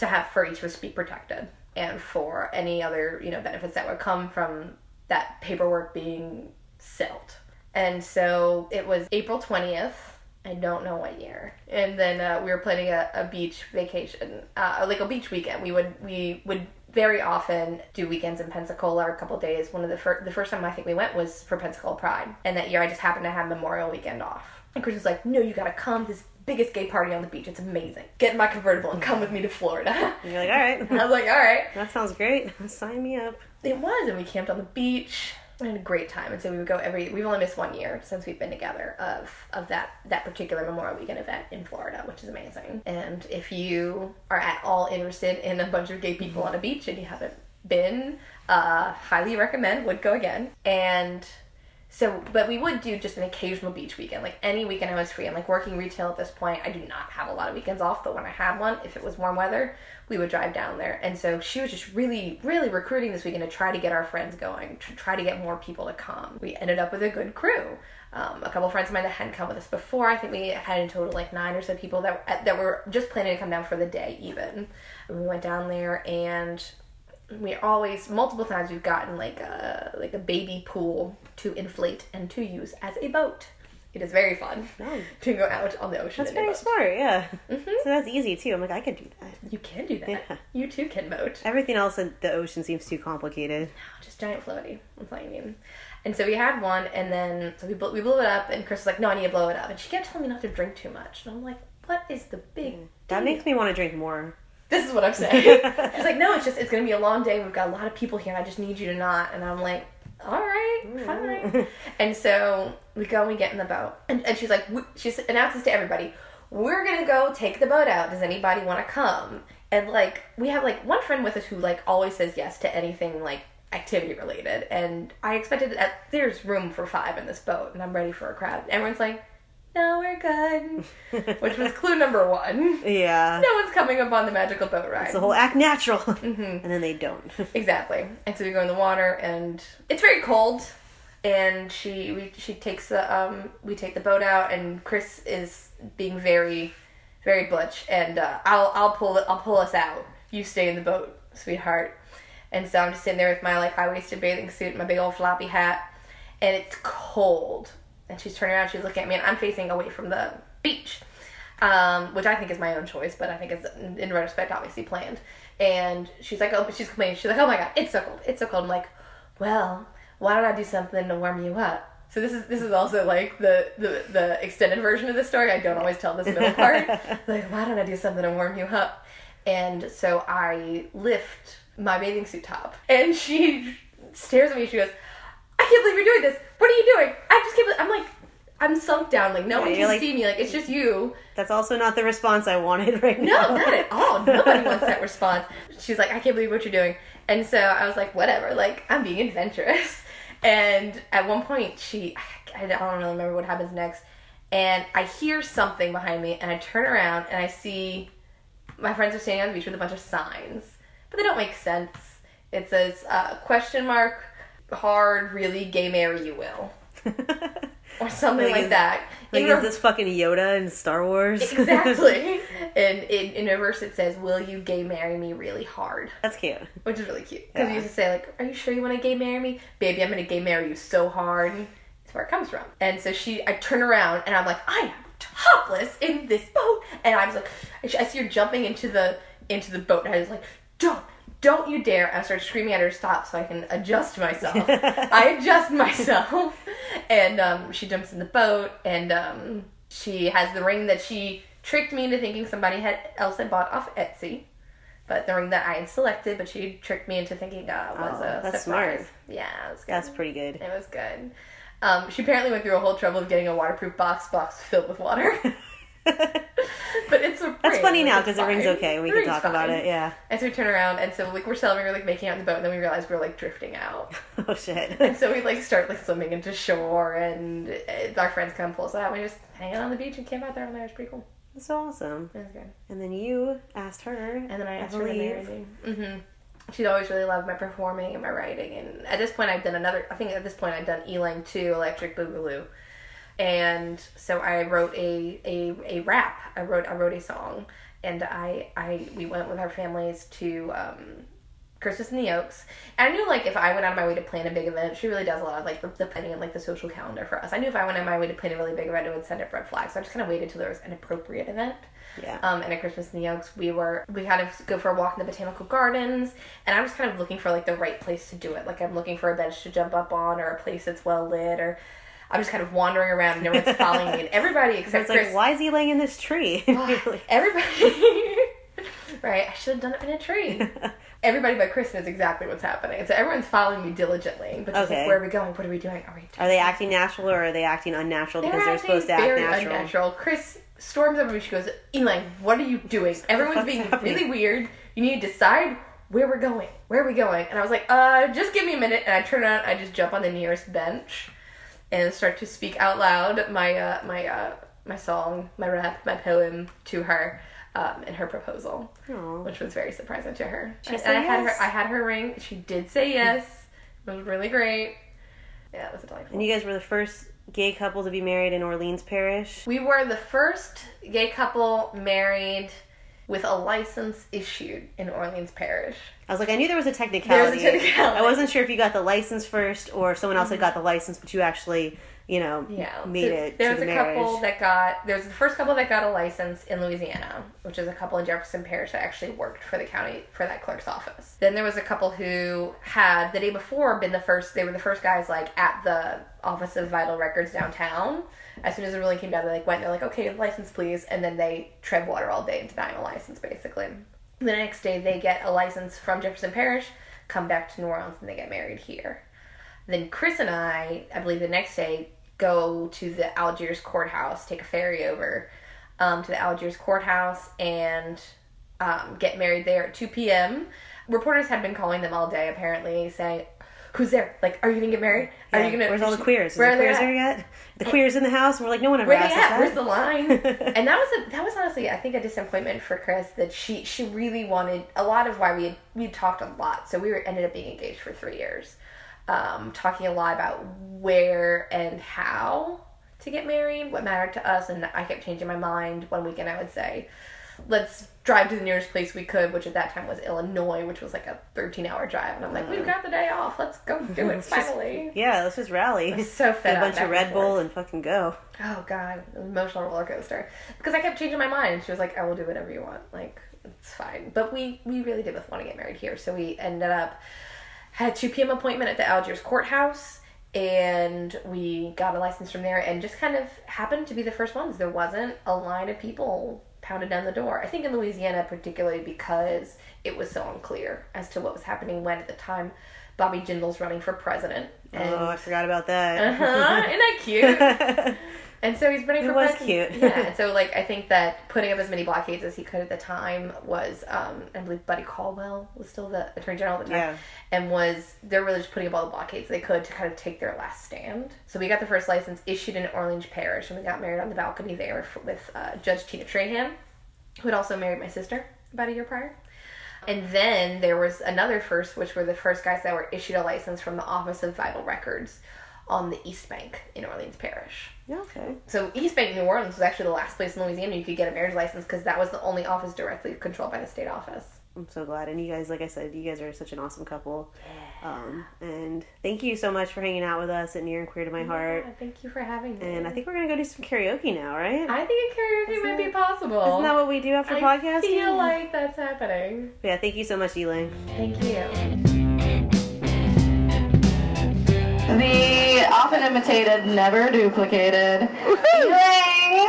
to have for each of us be protected and for any other you know benefits that would come from that paperwork being sealed And so it was April twentieth. I don't know what year. And then uh, we were planning a, a beach vacation, uh, like a beach weekend. We would we would very often do weekends in Pensacola or a couple days. One of the first, the first time I think we went was for Pensacola Pride, and that year I just happened to have Memorial Weekend off. And Chris was like, "No, you gotta come. This biggest gay party on the beach. It's amazing. Get in my convertible and come with me to Florida." And you're like, all right, I was like, "All right." that sounds great. Sign me up. It was, and we camped on the beach. We had a great time, and so we would go every. We've only missed one year since we've been together of of that that particular Memorial Weekend event in Florida, which is amazing. And if you are at all interested in a bunch of gay people on a beach and you haven't been, uh, highly recommend. Would go again. And so, but we would do just an occasional beach weekend. Like any weekend I was free. I'm like working retail at this point. I do not have a lot of weekends off, but when I had one, if it was warm weather, we would drive down there. And so she was just really, really recruiting this weekend to try to get our friends going, to try to get more people to come. We ended up with a good crew. Um, a couple friends of mine that hadn't come with us before. I think we had in total like nine or so people that that were just planning to come down for the day. Even and we went down there and we always multiple times we've gotten like a like a baby pool to inflate and to use as a boat. It is very fun to go out on the ocean. That's very smart, yeah. Mm-hmm. So that's easy too. I'm like, I can do that. You can do that. Yeah. You too can boat. Everything else in the ocean seems too complicated. just giant floaty. That's all you need. And so we had one, and then so we blew, we blew it up, and Chris was like, "No, I need to blow it up." And she kept telling me not to drink too much, and I'm like, "What is the big?" That makes me want to drink more. This is what I'm saying. She's like, "No, it's just it's gonna be a long day. We've got a lot of people here. and I just need you to not." And I'm like, "All right, mm. fine." and so we go and we get in the boat, and, and she's like, she announces to everybody, "We're gonna go take the boat out. Does anybody want to come?" And like we have like one friend with us who like always says yes to anything like activity related, and I expected that there's room for five in this boat, and I'm ready for a crowd. Everyone's like, "No, we're good," which was clue number one. Yeah. No one's coming up on the magical boat ride. It's the whole act natural. Mm-hmm. And then they don't. Exactly. And so we go in the water, and it's very cold. And she we, she takes the um we take the boat out, and Chris is being very very butch, and uh, I'll I'll pull it I'll pull us out. You stay in the boat, sweetheart. And so I'm just sitting there with my like high waisted bathing suit, and my big old floppy hat, and it's cold. And she's turning around, she's looking at me, and I'm facing away from the beach um, which I think is my own choice, but I think it's in retrospect obviously planned. And she's like, oh, she's complaining. She's like, oh my god, it's so cold, it's so cold. I'm like, well, why don't I do something to warm you up? So this is this is also like the the, the extended version of the story. I don't always tell this middle part. like, why don't I do something to warm you up? And so I lift my bathing suit top, and she stares at me. She goes, I can't believe you're doing this. What are you doing? I just can't. Believe-. I'm like. I'm sunk down, like no one you're can like- see me, like it's just you. That's also not the response I wanted right No, now. No, not at all. Nobody wants that response. She's like, I can't believe what you're doing. And so I was like, whatever, like, I'm being adventurous. And at one point, she, I don't really remember what happens next. And I hear something behind me, and I turn around, and I see my friends are standing on the beach with a bunch of signs, but they don't make sense. It says, uh, question mark, hard, really, gay marry you will. Or something Like, like, is- that. Like, In is re- this fucking Yoda in Star Wars? exactly. and in, in reverse, it says, "Will you gay marry me really hard?" That's cute. Which is really cute because Yeah. you used to say like, "Are you sure you want to gay marry me, baby? I'm gonna gay marry you so hard." That's where it comes from. And so she, I turn around and I'm like, I am topless in this boat, and I was like, I I see her jumping into the into the boat, and I was like, don't. Don't you dare! I start screaming at her to stop so I can adjust myself. I adjust myself, and um, she jumps in the boat, and um, she has the ring that she tricked me into thinking somebody had else had bought off Etsy. But the ring that I had selected, but she tricked me into thinking uh, was Oh, a that's surprise. smart. Yeah, it was good. That's pretty good. It was good. Um, she apparently went through a whole trouble of getting a waterproof box box filled with water. but it's a That's ring, funny now because the ring's fine. okay. We The can talk about it. Yeah. And so we turn around, and so like we're celebrating, we're like making out in the boat, and then we realize we're like drifting out. Oh shit. And so we like start like swimming into shore, and uh, our friends come pull us out. We just hang out on the beach and camp out there on there. It's pretty cool. That's so awesome. It was good. And then you asked her. And then I asked her to marry me. hmm She'd always really loved my performing and my writing. And at this point, I've done another. I think at this point, I've done Elang Two, Electric Boogaloo, and so I wrote a, a a rap. I wrote I wrote a song, and I I we went with our families to um, Christmas in the Oaks. And I knew like if I went out of my way to plan a big event, she really does a lot of like the, the planning and like the social calendar for us. I knew if I went out of my way to plan a really big event, it would send up red flags. So I just kind of waited till there was an appropriate event. Yeah. Um, and at Christmas in the Oaks, we were we kind of go for a walk in the botanical gardens, and I was kind of looking for like the right place to do it. Like I'm looking for a bench to jump up on, or a place that's well lit, or I'm just kind of wandering around and everyone's following me, and everybody except It's like, Chris, why is he laying in this tree? Everybody. right, I should have done it in a tree. Everybody but Chris knows exactly what's happening, so everyone's following me diligently. But just Okay. like, where are we going? What are we doing? Are we? Are they acting natural or are they acting unnatural because they're acting supposed to act very natural? unnatural. Chris storms over me. She goes, Elaine, what are you doing? Everyone's being happening?" really weird. You need to decide where we're going. Where are we going? And I was like, uh, just give me a minute. And I turn around. I just jump on the nearest bench and start to speak out loud my uh, my uh, my song, my rap, my poem to her. Um, and her proposal, Aw. which was very surprising to her. She and said I had yes? her. I had her ring. She did say yes. It was really great. Yeah, it was delightful. And you guys were the first gay couple to be married in Orleans Parish. We were the first gay couple married with a license issued in Orleans Parish. I was like, I knew there was a technicality. There was a technicality. I wasn't sure if you got the license first or someone else had mm-hmm. got the license, but you actually, you know, Yeah, made so it. There was the a marriage. couple that got. There was the first couple that got a license in Louisiana, which is a couple in Jefferson Parish that actually worked for the county for that clerk's office. Then there was a couple who had the day before been the first. They were the first guys like at the Office of Vital Records downtown. As soon as the ruling came down, they like went. They're like, okay, license please, and then they tread water all day denying a license, basically. The next day, they get a license from Jefferson Parish, come back to New Orleans, and they get married here. Then Chris and I, I believe the next day, go to the Algiers courthouse, take a ferry over um, to the Algiers courthouse, and um, get married there at 2 p.m. Reporters had been calling them all day, apparently, saying, "Who's there? Like, are you gonna get married? Are Yeah, you gonna? Where's all the queers? Is Where the are they queers there yet? The queers in the house? And we're like, no one ever Where asked us at? that. Where's the line? and that was a that was honestly, I think, a disappointment for Chris that she she really wanted a lot of why we had, we had talked a lot. So we were ended up being engaged for three years, um, talking a lot about where and how to get married, what mattered to us, and I kept changing my mind. One weekend, I would say, let's drive to the nearest place we could, which at that time was Illinois, which was like a 13 hour drive. And I'm like, we've mm. got the day off. Let's go do it finally. yeah, let's just rally. so fed Get a bunch of Red Bull and fucking go. Oh god, emotional roller coaster. Because I kept changing my mind. She was like, "I will do whatever you want. Like, it's fine." But we we really did both want to get married here, so we ended up had a two p.m. appointment at the Algiers courthouse, and we got a license from there, and just kind of happened to be the first ones. There wasn't a line of people pounded down the door. I think in Louisiana, particularly because it was so unclear as to what was happening when at the time. Bobby Jindal's running for president. And oh, I forgot about that. uh-huh, isn't that cute? And so he's running It for was president. cute. yeah, and so like I think that putting up as many blockades as he could at the time was, um, I believe Buddy Caldwell was still the attorney general at the time, Yeah. and was they're really just putting up all the blockades they could to kind of take their last stand. So we got the first license issued in Orleans Parish, and we got married on the balcony there with uh, Judge Tina Trahan, who had also married my sister about a year prior. And then there was another first, which were the first guys that were issued a license from the Office of Vital Records on the East Bank in Orleans Parish. Okay. So East Bank, New Orleans was actually the last place in Louisiana you could get a marriage license because that was the only office directly controlled by the state office. I'm so glad. And you guys, like I said, you guys are such an awesome couple. Um, and thank you so much for hanging out with us at Near and Queer to My Heart. Yeah, thank you for having me. And I think we're going to go do some karaoke now, right? I think a karaoke might be possible. Isn't that what we do after I podcasting? I feel like that's happening. yeah, thank you so much, Elaine. Thank you. The often imitated, never duplicated. Elaine!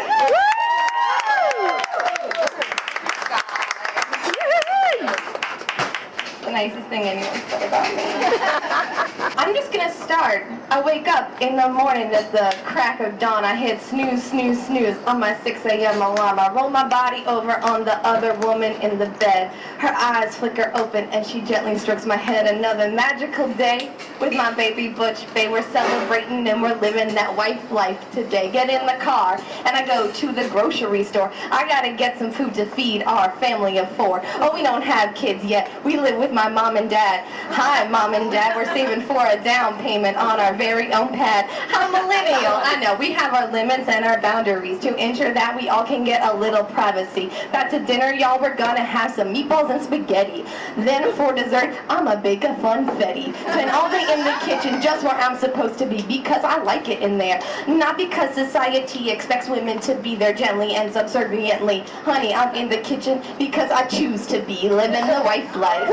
The nicest thing anyone said about me. I'm just gonna start. I wake up in the morning at the crack of dawn. I hit snooze, snooze, snooze on my 6 a.m. alarm. I roll my body over on the other woman in the bed. Her eyes flicker open and she gently strokes my head. Another magical day with my baby Butch. They were celebrating and we're living that wife life today. Get in the car and I go to the grocery store. I gotta get some food to feed our family of four. Oh, we don't have kids yet. We live with my my mom and dad. Hi, mom and dad. We're saving for a down payment on our very own pad. I'm millennial. I know we have our limits and our boundaries to ensure that we all can get a little privacy. Back to dinner, y'all. We're gonna have some meatballs and spaghetti. Then for dessert, I'ma bake a funfetti. Spend all day in the kitchen, just where I'm supposed to be, because I like it in there. Not because society expects women to be there gently and subserviently. Honey, I'm in the kitchen because I choose to be living the wife life.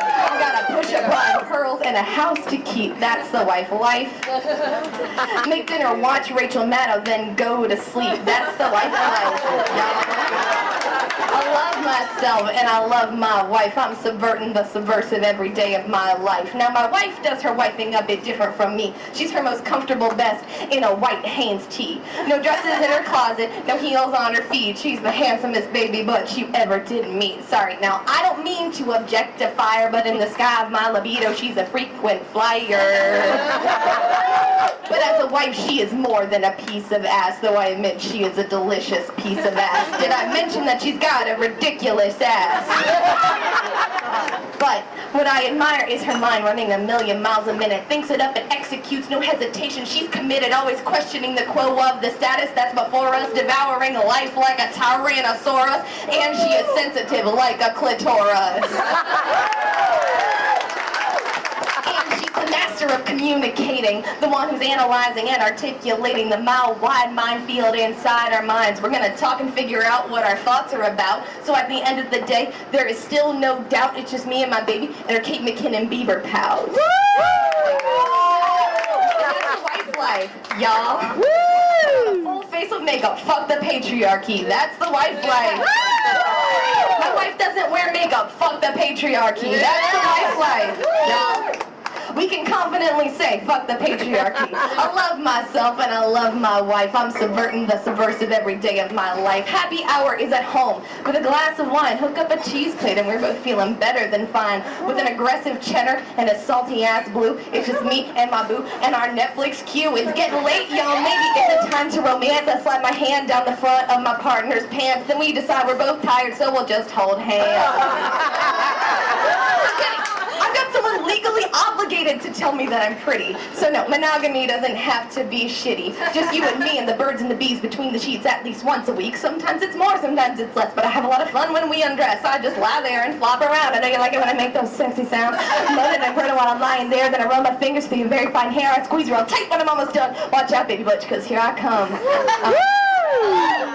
I gotta push a button, pearls, and a house to keep. That's the wife life. Make dinner, watch Rachel Maddow, then go to sleep. That's the wife life. I love myself and I love my wife. I'm subverting the subversive every day of my life. Now my wife does her wifing a bit different from me. She's her most comfortable best in a white Hanes tee. No dresses in her closet, no heels on her feet. She's the handsomest baby butt you ever did meet. Sorry, now I don't mean to objectify her, but in the sky of my libido, she's a frequent flyer. But as a wife, she is more than a piece of ass, though I admit she is a delicious piece of ass. Did I mention that she's got a ridiculous ass? But what I admire is her mind running a million miles a minute, thinks it up and executes, no hesitation. She's committed, always questioning the quo of the status that's before us, devouring life like a tyrannosaurus, and she is sensitive like a clitoris. And she's the master of communicating, the one who's analyzing and articulating the mile-wide minefield inside our minds. We're gonna talk and figure out what our thoughts are about. So at the end of the day, there is still no doubt it's just me and my baby and our Kate McKinnon Bieber pals. That's the wife life, y'all. Full face of makeup, fuck the patriarchy. That's the wife life. My wife doesn't wear makeup, fuck the patriarchy. That's the wife life, y'all. We can confidently say, fuck the patriarchy. I love myself and I love my wife. I'm subverting the subversive every day of my life. Happy hour is at home with a glass of wine. Hook up a cheese plate and we're both feeling better than fine. With an aggressive cheddar and a salty ass blue. It's just me and my boo and our Netflix queue. It's getting late, y'all. Maybe it's a time to romance. I slide my hand down the front of my partner's pants. Then we decide we're both tired, so we'll just hold hands. I've someone legally obligated to tell me that I'm pretty. So no, monogamy doesn't have to be shitty. Just you and me and the birds and the bees between the sheets at least once a week. Sometimes it's more, sometimes it's less, but I have a lot of fun when we undress. I just lie there and flop around. I know you like it when I make those sexy sounds. Moaning and groaning while I'm lying there. Then I run my fingers through your very fine hair. I squeeze real tight when I'm almost done. Watch out, baby butch, because here I come.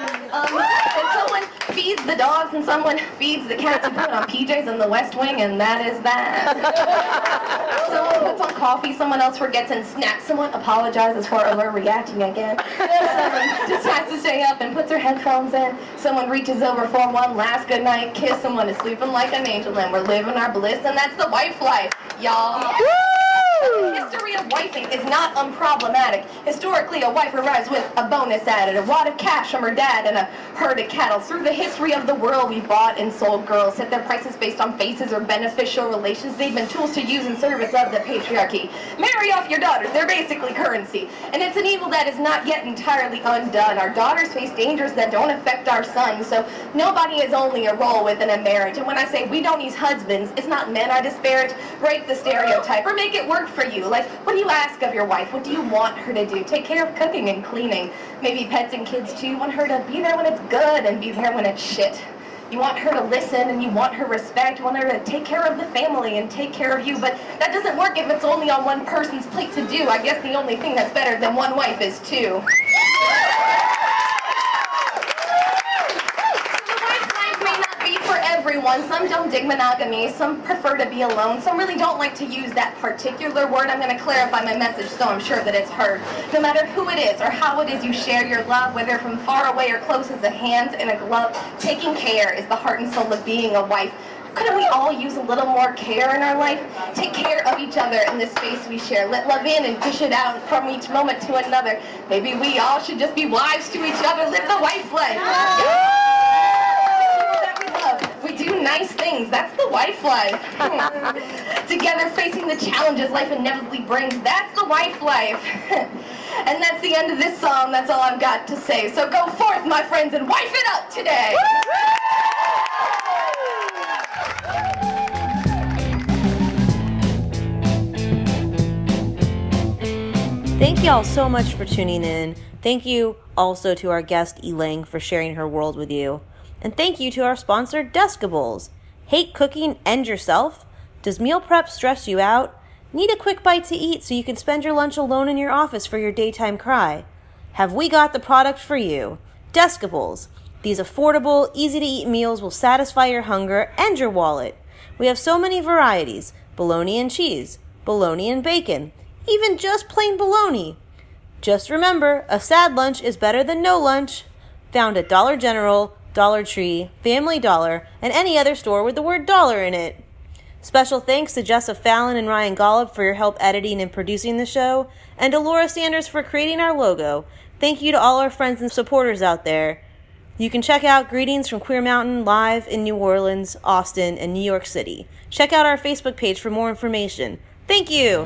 Um, Um, and someone feeds the dogs and someone feeds the cats and put on PJs in the West Wing, and that is that. someone puts on coffee, someone else forgets and snaps, someone apologizes for overreacting again. Someone just has to stay up and puts her headphones in. Someone reaches over for one last good night kiss. Someone is sleeping like an angel, and we're living our bliss, and that's the wife life, y'all. The history of wifing is not unproblematic. Historically, a wife arrives with a bonus added, a wad of cash from her dad, and a herd of cattle. Through the history of the world, we bought and sold girls, set their prices based on faces or beneficial relations. They've been tools to use in service of the patriarchy. Marry off your daughters, they're basically currency. And it's an evil that is not yet entirely undone. Our daughters face dangers that don't affect our sons, so nobody is only a role within a marriage. And when I say we don't use husbands, it's not men I disparage. Break the stereotype or make it work for you. Like, what do you ask of your wife? What do you want her to do? Take care of cooking and cleaning. Maybe pets and kids too. You want her to be there when it's good and be there when it's shit. You want her to listen and you want her respect. You want her to take care of the family and take care of you. But that doesn't work if it's only on one person's plate to do. I guess the only thing that's better than one wife is two. The wife life may not be everyone. Some don't dig monogamy. Some prefer to be alone. Some really don't like to use that particular word. I'm going to clarify my message so I'm sure that it's heard. No matter who it is or how it is you share your love, whether from far away or close as a hand in a glove, taking care is the heart and soul of being a wife. Couldn't we all use a little more care in our life? Take care of each other in the space we share. Let love in and dish it out from each moment to another. Maybe we all should just be wives to each other. Live the wife life. That nice things. That's the wife life. Together facing the challenges life inevitably brings. That's the wife life. and that's the end of this song. That's all I've got to say. So go forth, my friends, and wife it up today. Thank you all so much for tuning in. Thank you also to our guest Elaine for sharing her world with you. And thank you to our sponsor Deskables. Hate cooking and yourself? Does meal prep stress you out? Need a quick bite to eat so you can spend your lunch alone in your office for your daytime cry? Have we got the product for you? Deskables. These affordable, easy to eat meals will satisfy your hunger and your wallet. We have so many varieties bologna and cheese, bologna and bacon, even just plain bologna. Just remember, a sad lunch is better than no lunch. Found at Dollar General, Dollar Tree, Family Dollar, and any other store with the word dollar in it. Special thanks to Jessa Fallon and Ryan Golub for your help editing and producing the show, and to Laura Sanders for creating our logo. Thank you to all our friends and supporters out there. You can check out Greetings from Queer Mountain live in New Orleans, Austin, and New York City. Check out our Facebook page for more information. Thank you!